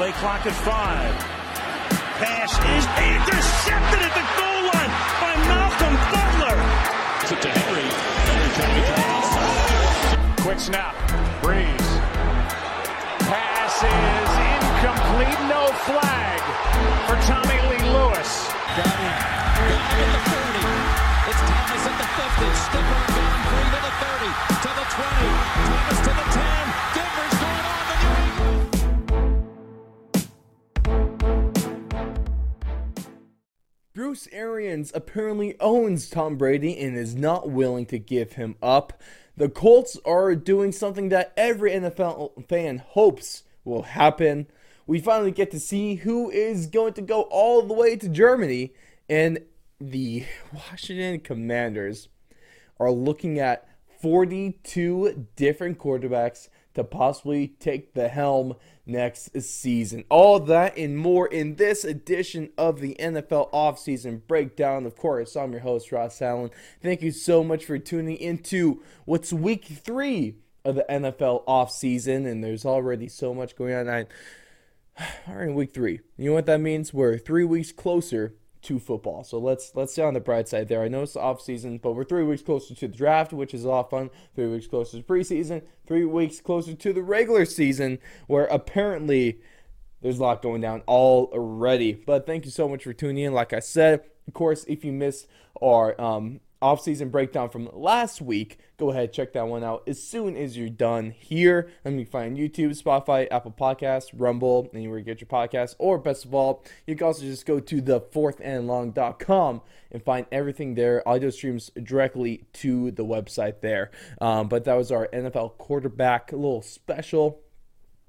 Play clock at five. Pass is intercepted at the goal line by Malcolm Butler. To Henry. Henry trying to get the outside. Quick snap. Brees. Pass is incomplete. No flag for Tommy Lee Lewis. Got him. Got him at the 30. It's Thomas at the 50. Skipper gone free to the 30. To the 20. Thomas to the 10. Denver's Bruce Arians apparently owns Tom Brady and is not willing to give him up. The Colts are doing something that every NFL fan hopes will happen. We finally get to see who is going to go all the way to Germany, and the Washington Commanders are looking at 42 different quarterbacks to possibly take the helm next season. All that and more in this edition of the NFL offseason breakdown. Of course, I'm your host, Ross Allen. Thank you so much for tuning into what's week three of the NFL offseason, and there's already so much going on. I, in week three. You know what that means? We're three weeks closer to football. So let's let's stay on the bright side there. I know it's off season, but we're three weeks closer to the draft, which is a lot of fun. Three weeks closer to preseason. Three weeks closer to the regular season, where apparently there's a lot going down already. But thank you so much for tuning in. Like I said, of course, if you missed our um, off-season breakdown from last week, go ahead check that one out as soon as you're done here. Let me find YouTube, Spotify, Apple Podcasts, Rumble, anywhere you get your podcast. Or best of all, you can also just go to the fourthandlong.com and find everything there. Audio streams directly to the website there. Um, but that was our NFL quarterback little special.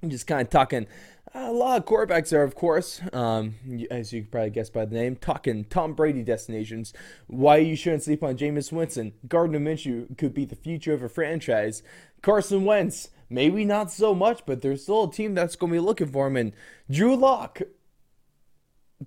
Just kind of talking a lot of quarterbacks there, of course, um, as you can probably guess by the name. Talking Tom Brady destinations, why you shouldn't sleep on Jameis Winston. Gardner Minshew could be the future of a franchise. Carson Wentz, maybe not so much, but there's still a team that's going to be looking for him. And Drew Lock,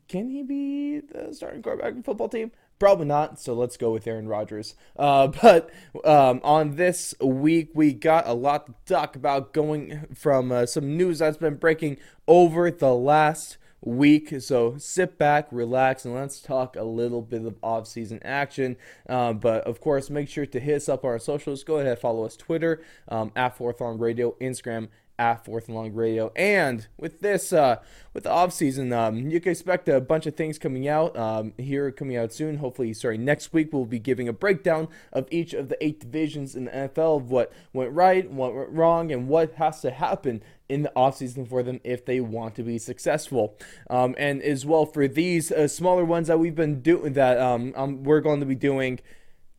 can he be the starting quarterback of the football team? Probably not, so let's go with Aaron Rodgers. Uh, but um, on this week, we got a lot to talk about going from uh, some news that's been breaking over the last week. So sit back, relax, and let's talk a little bit of off-season action. Um, but of course, make sure to hit us up on our socials. Go ahead, follow us Twitter um, at Fourth Long Radio, Instagram at Fourth and Long Radio. And with this, uh, with the off season, um, you can expect a bunch of things coming out um, here, coming out soon. Hopefully, sorry, next week we'll be giving a breakdown of each of the eight divisions in the NFL of what went right, what went wrong, and what has to happen in the offseason for them if they want to be successful. Um, and as well for these uh, smaller ones that we've been doing, that um, um, we're going to be doing.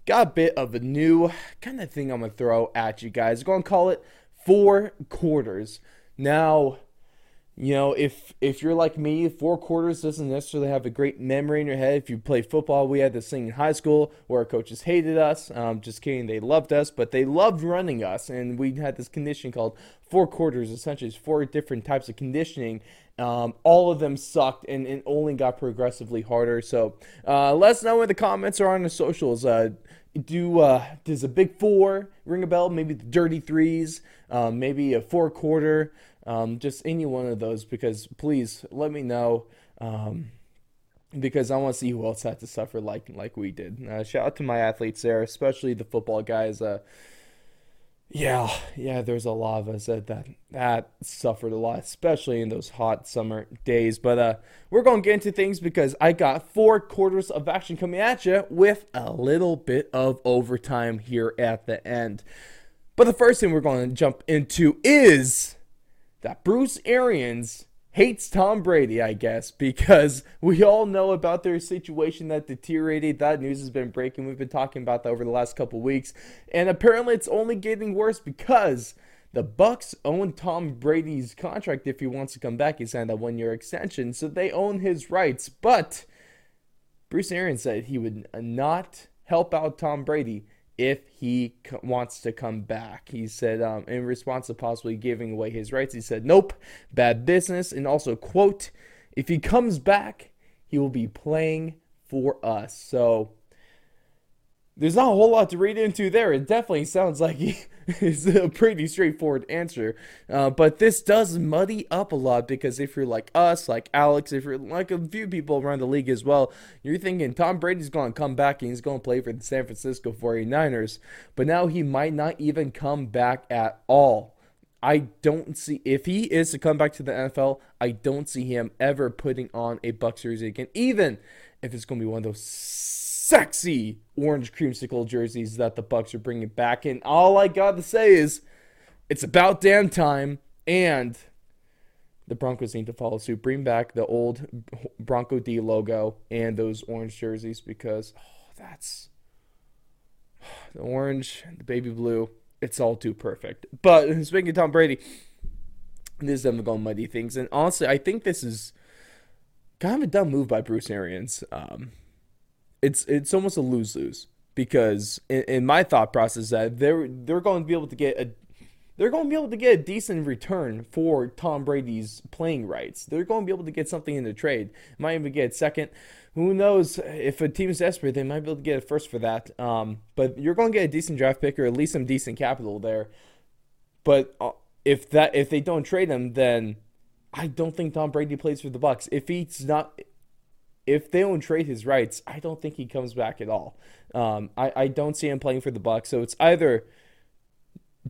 Got a bit of a new kind of thing I'm gonna throw at you guys. Going to call it four quarters. Now, you know, if if you're like me, four quarters doesn't necessarily have a great memory in your head. If you play football, we had this thing in high school where our coaches hated us. Um, just kidding, they loved us, but they loved running us, and we had this condition called four quarters. Essentially, it's four different types of conditioning. Um, all of them sucked and, and only got progressively harder. So uh, let us know in the comments or on the socials. Uh, do uh, does a big four ring a bell? Maybe the dirty threes, um, maybe a four quarter, um, just any one of those. Because please let me know. Um, because I want to see who else had to suffer like like we did. Uh, shout out to my athletes there, especially the football guys. Uh, yeah, yeah, there's a lot of us that, that that suffered a lot, especially in those hot summer days. But uh, we're going to get into things because I got four quarters of action coming at you with a little bit of overtime here at the end. But the first thing we're going to jump into is that Bruce Arians hates Tom Brady, I guess, because we all know about their situation that deteriorated. That news has been breaking. We've been talking about that over the last couple weeks. And apparently it's only getting worse because the Bucs own Tom Brady's contract if he wants to come back. He signed that one-year extension, so they own his rights. But Bruce Arians said he would not help out Tom Brady if he wants to come back. He said, um, in response to possibly giving away his rights, he said, nope, bad business. And also, quote, if he comes back, he will be playing for us. So, there's not a whole lot to read into there. It definitely sounds like it's a pretty straightforward answer. Uh, but this does muddy up a lot because if you're like us, like Alex, if you're like a few people around the league as well, you're thinking Tom Brady's going to come back and he's going to play for the San Francisco 49ers. But now he might not even come back at all. I don't see if he is to come back to the NFL. I don't see him ever putting on a Bucs jersey again, even if it's going to be one of those sexy orange creamsicle jerseys that the Bucs are bringing back. And all I got to say is, it's about damn time. And the Broncos need to follow suit. Bring back the old Bronco D logo and those orange jerseys because oh, that's the orange, the baby blue. It's all too perfect. But speaking of Tom Brady, this is them going muddy things. And honestly, I think this is kind of a dumb move by Bruce Arians. Um, it's it's almost a lose lose because in, in, my thought process that they're they're going to be able to get a they're going to be able to get a decent return for Tom Brady's playing rights. They're going to be able to get something in the trade. Might even get second. Who knows if a team's desperate, they might be able to get a first for that. Um, but you're going to get a decent draft pick or at least some decent capital there. But uh, if that if they don't trade him, then I don't think Tom Brady plays for the Bucs. If he's not if they don't trade his rights, I don't think he comes back at all. Um, I, I don't see him playing for the Bucs. So it's either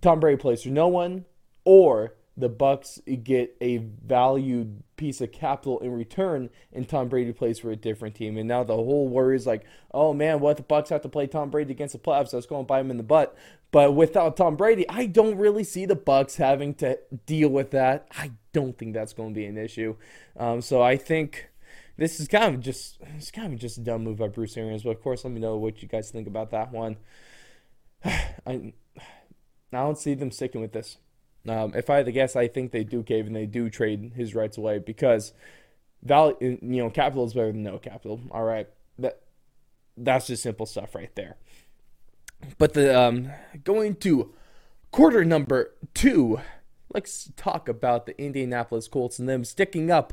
Tom Brady plays for no one, or the Bucs get a valued piece of capital in return, and Tom Brady plays for a different team. And now the whole worry is like, oh man, what the Bucs have to play Tom Brady against the playoffs? That's going to bite him in the butt. But without Tom Brady, I don't really see the Bucs having to deal with that. I don't think that's going to be an issue. Um, so I think this is kind of just it's kind of just a dumb move by Bruce Arians. But of course, let me know what you guys think about that one. I I don't see them sticking with this. Um, if I had to guess, I think they do cave and they do trade his rights away because value, you know, capital is better than no capital. All right, that that's just simple stuff right there. But the um, going to quarter number two, let's talk about the Indianapolis Colts and them sticking up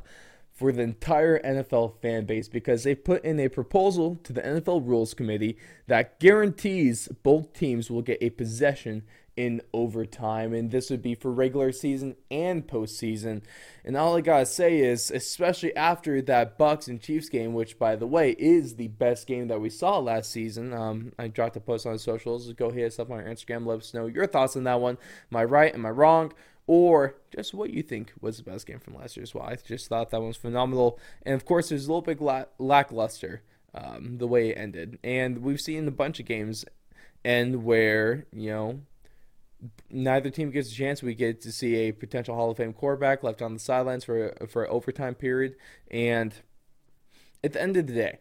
for the entire NFL fan base because they put in a proposal to the NFL Rules Committee that guarantees both teams will get a possession in overtime, and this would be for regular season and postseason. And all I gotta say is, especially after that Bucs and Chiefs game, which by the way is the best game that we saw last season. Um, I dropped a post on socials. Go hit us up on our Instagram. Let us know your thoughts on that one. Am I right? Am I wrong? Or just what you think was the best game from last year as well. I just thought that one was phenomenal. And of course, there's a little bit la- lackluster um, the way it ended. And we've seen a bunch of games end where, you know, neither team gets a chance. We get to see a potential Hall of Fame quarterback left on the sidelines for for an overtime period. And at the end of the day,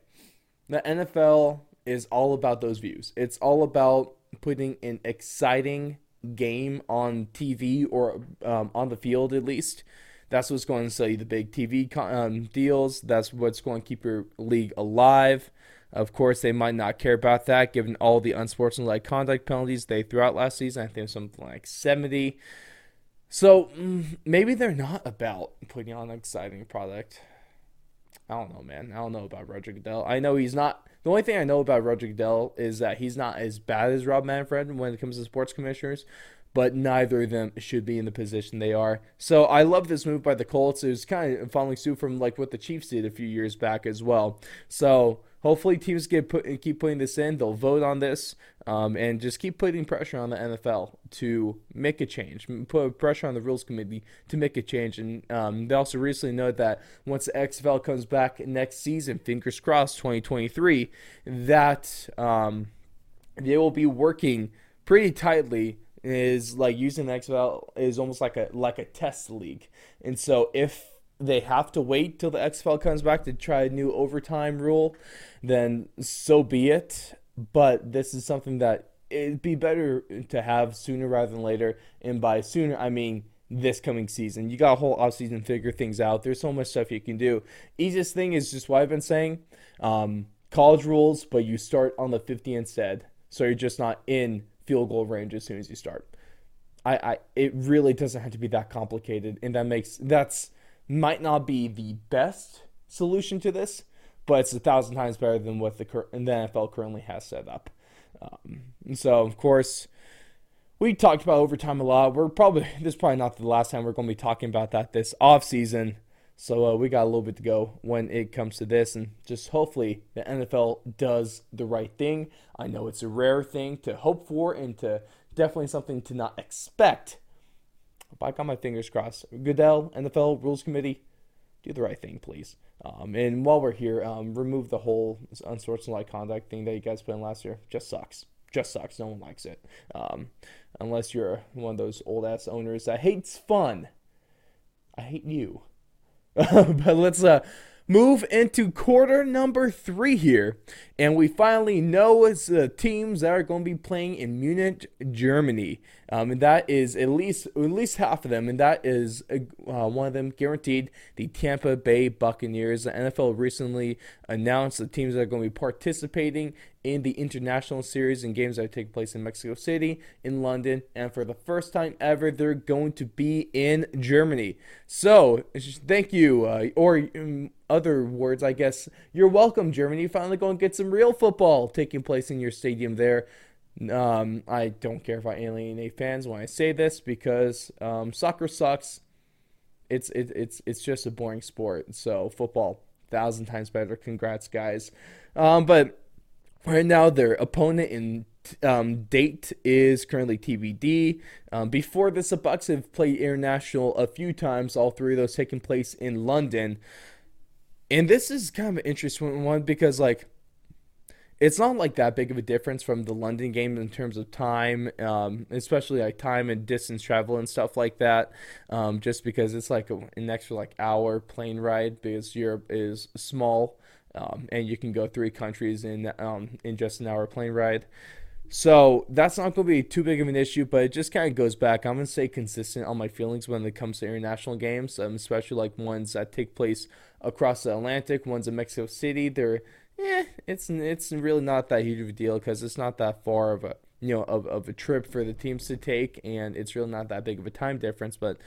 the NFL is all about those views. It's all about putting an exciting game on TV or um, on the field at least. That's what's going to sell you the big TV um, deals. That's what's going to keep your league alive. Of course, they might not care about that given all the unsportsmanlike conduct penalties they threw out last season. I think something like 70. So mm, maybe they're not about putting on an exciting product. I don't know, man. I don't know about Roger Goodell. I know he's not. The only thing I know about Roger Goodell is that he's not as bad as Rob Manfred when it comes to sports commissioners, but neither of them should be in the position they are. So I love this move by the Colts. It was kind of following suit from like what the Chiefs did a few years back as well. So hopefully teams get put keep putting this in. They'll vote on this um, and just keep putting pressure on the NFL to make a change. Put pressure on the rules committee to make a change. And um, they also recently noted that once the XFL comes back next season, fingers crossed, 2023, that um, they will be working pretty tightly is like using the XFL is almost like a like a test league. And so if they have to wait till the XFL comes back to try a new overtime rule, then so be it. But this is something that it'd be better to have sooner rather than later. And by sooner, I mean this coming season. You got a whole offseason figure things out. There's so much stuff you can do. Easiest thing is just what I've been saying. Um, college rules, but you start on the 50 instead. So you're just not in field goal range as soon as you start. I, I it really doesn't have to be that complicated, and that makes that's might not be the best solution to this, but it's a thousand times better than what the, the NFL currently has set up. Um, so, of course, we talked about overtime a lot. We're probably this is probably not the last time we're going to be talking about that this off season. So uh, we got a little bit to go when it comes to this, and just hopefully the NFL does the right thing. I know it's a rare thing to hope for, and to definitely something to not expect. But I got my fingers crossed. Goodell, NFL Rules Committee, do the right thing, please. Um, and while we're here, um, remove the whole unsportsmanlike conduct thing that you guys put in last year. Just sucks. Just sucks. No one likes it. Um, unless you're one of those old ass owners that hates fun. I hate you. but let's uh, move into quarter number three here. And we finally know it's the teams that are going to be playing in Munich, Germany. Um, and that is at least at least half of them, and that is uh, one of them guaranteed. The Tampa Bay Buccaneers. The NFL recently announced the teams that are going to be participating in the international series and games that take place in Mexico City, in London, and for the first time ever, they're going to be in Germany. So, thank you, uh, or in other words, I guess, you're welcome, Germany. Finally, go and get some real football taking place in your stadium there. Um, I don't care if I alienate fans when I say this because um, soccer sucks. It's it, it's it's just a boring sport. So football, thousand times better. Congrats, guys. Um, but right now their opponent in um, date is currently TBD. Um, before this, the Bucs have played international a few times. All three of those taking place in London. And this is kind of an interesting one because like it's not like that big of a difference from the London game in terms of time, um, especially like time and distance travel and stuff like that. Um, just because it's like a, an extra like hour plane ride because Europe is small um, and you can go three countries in um, in just an hour plane ride. So that's not going to be too big of an issue, but it just kind of goes back. I'm going to stay consistent on my feelings when it comes to international games, um, especially like ones that take place across the Atlantic, ones in Mexico City. They're eh, it's it's really not that huge of a deal because it's not that far of a you know of, of a trip for the teams to take, and it's really not that big of a time difference. But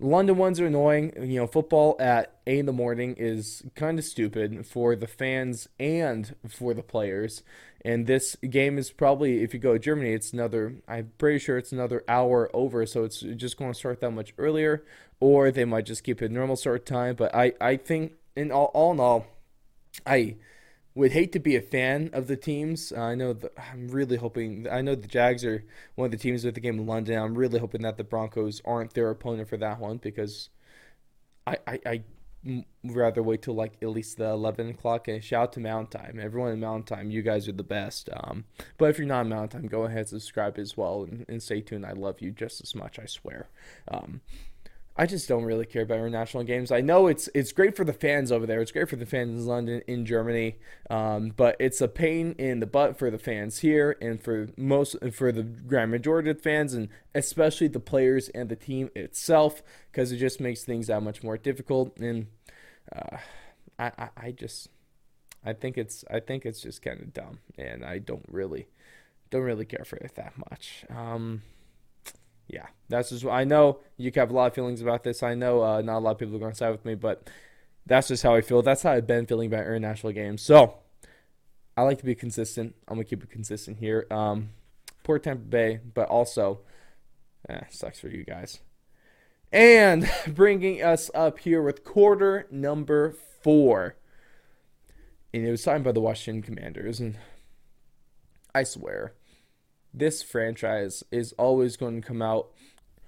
London ones are annoying. You know, football at eight in the morning is kind of stupid for the fans and for the players. And this game is probably, if you go to Germany, it's another. I'm pretty sure it's another hour over, so it's just going to start that much earlier, or they might just keep it normal start time. But I, I think in all, all in all, I would hate to be a fan of the teams. Uh, I know the, I'm really hoping. I know the Jags are one of the teams with the game in London. I'm really hoping that the Broncos aren't their opponent for that one because I I, I rather wait till like at least the 11 o'clock. And shout out to Mountain Time, everyone in Mountain Time. You guys are the best. Um, but if you're not in Mountain Time, go ahead and subscribe as well and, and stay tuned. I love you just as much. I swear. Um, I just don't really care about international games. I know it's it's great for the fans over there. It's great for the fans in London, in Germany, um, but it's a pain in the butt for the fans here, and for most for the grand majority of fans, and especially the players and the team itself, because it just makes things that much more difficult. And uh, I, I I just I think it's I think it's just kind of dumb, and I don't really don't really care for it that much. Um, yeah, that's just I know you have a lot of feelings about this. I know uh, not a lot of people are going to side with me, but that's just how I feel. That's how I've been feeling about international games. So I like to be consistent. I'm gonna keep it consistent here. Um, poor Tampa Bay, but also, eh, sucks for you guys. And bringing us up here with quarter number four, and it was signed by the Washington Commanders, and I swear this franchise is always going to come out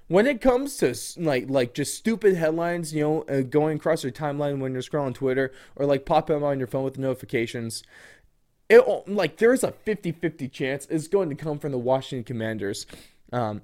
when it comes to like like just stupid headlines, you know, uh, going across your timeline when you're scrolling Twitter or like popping up on your phone with notifications. It like there's a 50-50 chance it's going to come from the Washington Commanders. Um,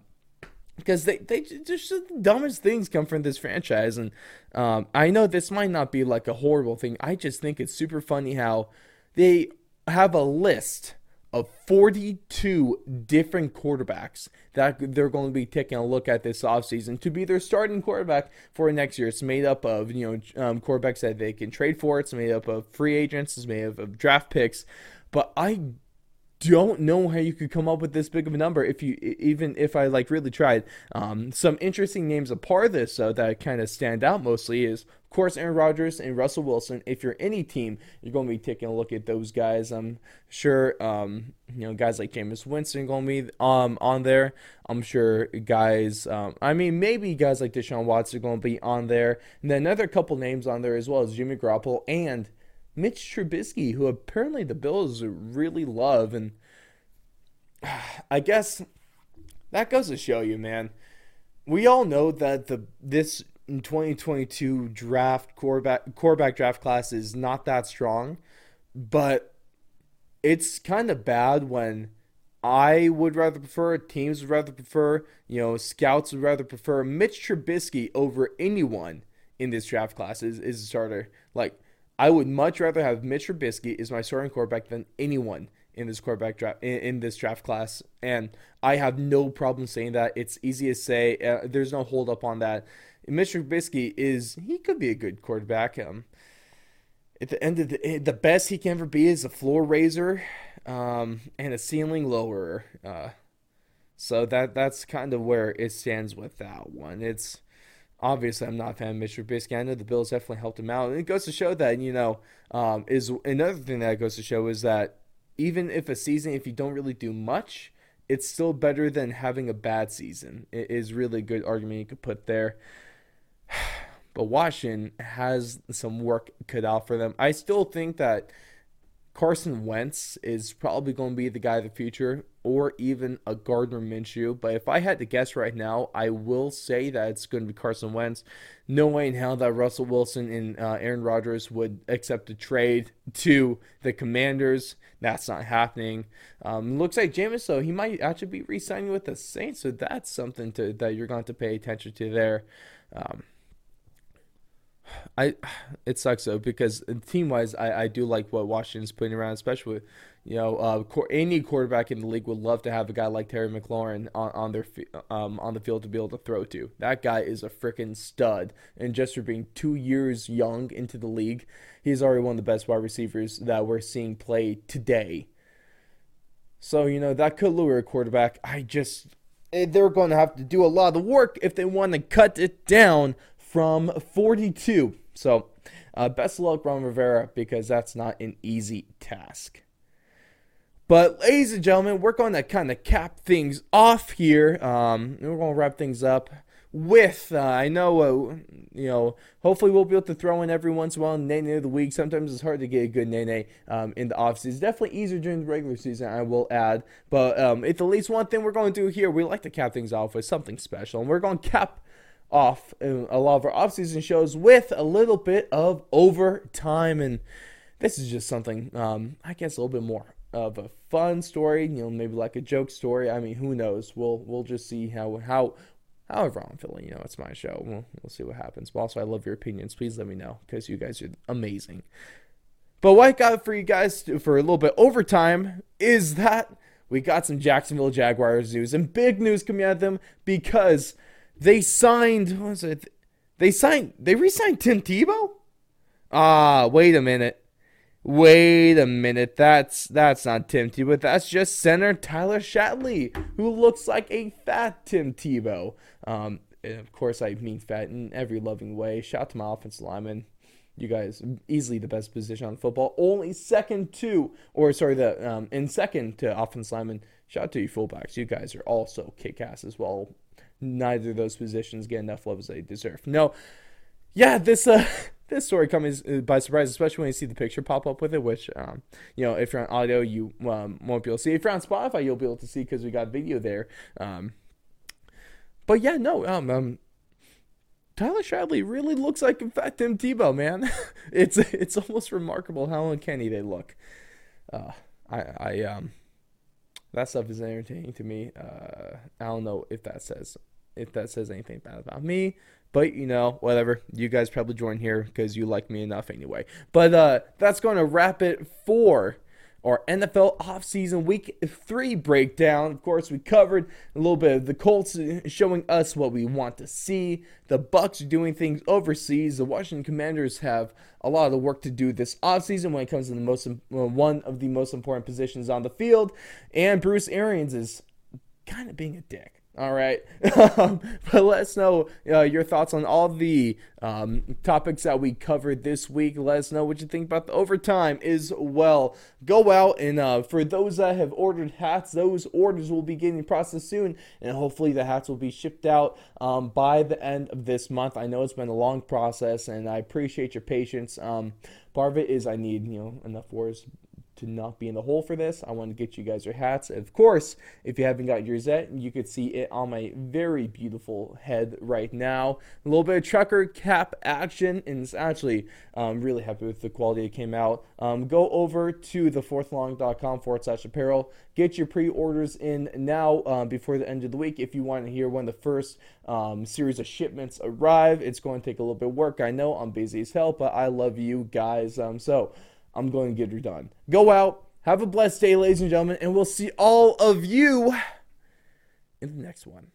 because they they just the dumbest things come from this franchise and um, I know this might not be like a horrible thing. I just think it's super funny how they have a list of 42 different quarterbacks that they're going to be taking a look at this offseason to be their starting quarterback for next year. It's made up of, you know, um, quarterbacks that they can trade for. It's made up of free agents. It's made up of draft picks. But I don't know how you could come up with this big of a number if you even if I like really tried. Um, some interesting names a part of this though that kind of stand out mostly is course, Aaron Rodgers and Russell Wilson. If you're any team, you're going to be taking a look at those guys. I'm sure, um, you know, guys like Jameis Winston going to be um, on there. I'm sure guys, um, I mean, maybe guys like Deshaun Watson are going to be on there. And then another couple names on there as well as Jimmy Garoppolo and Mitch Trubisky, who apparently the Bills really love. And I guess that goes to show you, man. We all know that the this 2022 draft quarterback quarterback draft class is not that strong, but it's kind of bad when I would rather prefer, teams would rather prefer, you know, scouts would rather prefer Mitch Trubisky over anyone in this draft class is, is a starter. Like, I would much rather have Mitch Trubisky as my starting quarterback than anyone in this quarterback draft in, in, this draft class, and I have no problem saying that. It's easy to say. Uh, there's no hold up on that. Mitch Trubisky is he could be a good quarterback. Um, at the end of the eh, the best he can ever be is a floor raiser, um, and a ceiling lowerer. Uh, so that that's kind of where it stands with that one. It's obviously I'm not a fan of Mitch Trubisky. I know the Bills definitely helped him out, and it goes to show that you know um, is another thing that goes to show is that even if a season, if you don't really do much, it's still better than having a bad season. It is really a good argument you could put there. But Washington has some work cut out for them. I still think that Carson Wentz is probably going to be the guy of the future, or even a Gardner Minshew. But if I had to guess right now, I will say that it's going to be Carson Wentz. No way in hell that Russell Wilson and uh, Aaron Rodgers would accept a trade to the Commanders. That's not happening. Um, looks like Jameis, though, he might actually be re-signing with the Saints, so that's something to that you're going to, to pay attention to there. Um, I it sucks though because team wise, I, I do like what Washington's putting around, especially you know uh, any quarterback in the league would love to have a guy like Terry McLaurin on, on their um, on the field to be able to throw to. That guy is a freaking stud, and just for being two years young into the league, he's already one of the best wide receivers that we're seeing play today. So you know that could lure a quarterback. I just eh, they're going to have to do a lot of the work if they want to cut it down from 42. So, uh, best of luck, Ron Rivera, because that's not an easy task. But, ladies and gentlemen, we're going to kind of cap things off here. Um, we're going to wrap things up with, uh, I know, uh, you know, hopefully we'll be able to throw in every once in a while Nene of the week. Sometimes it's hard to get a good Nene um, in the offseason. It's definitely easier during the regular season, I will add. But um, it's at least one thing we're going to do here. We like to cap things off with something special. And we're going to cap off in a lot of our off-season shows with a little bit of overtime. And this is just something um, i guess a little bit more of a fun story you know maybe like a joke story. I mean who knows? We'll we'll just see how how however i'm feeling you know it's my show. We'll, we'll see what happens. But also i love your opinions. Please let me know because you guys are amazing. But what i got for you guys for a little bit overtime is that we got some jacksonville jaguars news. And big news coming of them because they signed. What was it? They signed. They re-signed Tim Tebow. Ah, wait a minute. Wait a minute. That's that's not Tim Tebow. That's just center Tyler Shatley, who looks like a fat Tim Tebow. Um, of course, I mean fat in every loving way. Shout out to my offensive lineman. You guys easily the best position on football. Only second to, or sorry, the um, in second to offensive lineman. Shout out to you fullbacks. You guys are also kick ass as well neither of those positions get enough love as they deserve. No, yeah, this uh, this story comes uh, by surprise, especially when you see the picture pop up with it. Which, um, you know, if you're on audio, you um, won't be able to see. If you're on Spotify, you'll be able to see because we got video there. Um, but yeah, no, um, um Tyler Shatley really looks like in fact Tim Tebow, man. it's it's almost remarkable how uncanny they look. Uh, I I um that stuff is entertaining to me. Uh, I don't know if that says if that says anything bad about me. But you know, whatever. You guys probably join here because you like me enough anyway. But uh, that's going to wrap it for our NFL offseason week three breakdown. Of course, we covered a little bit of the Colts showing us what we want to see. The Bucs doing things overseas. The Washington Commanders have a lot of the work to do this offseason when it comes to the most one of the most important positions on the field. And Bruce Arians is kind of being a dick. All right. Um, but let us know uh, your thoughts on all the um, topics that we covered this week. Let us know what you think about the overtime as well. Go out and uh, for those that have ordered hats, those orders will be getting processed soon, and hopefully the hats will be shipped out um, by the end of this month. I know it's been a long process, and I appreciate your patience. Um, part of it is I need you know enough orders to not be in the hole for this. I want to get you guys your hats. Of course, if you haven't got yours yet, you could see it on my very beautiful head right now. A little bit of trucker cap action, and it's actually um, really happy with the quality it came out. Um, go over to thefourthlong.com forward slash apparel. Get your pre-orders in now um, before the end of the week. If you want to hear when the first um, series of shipments arrive, it's going to take a little bit of work. I know I'm busy as hell, but I love you guys. Um, so I'm going to get her done. Go out, have a blessed day, ladies and gentlemen, and we'll see all of you in the next one.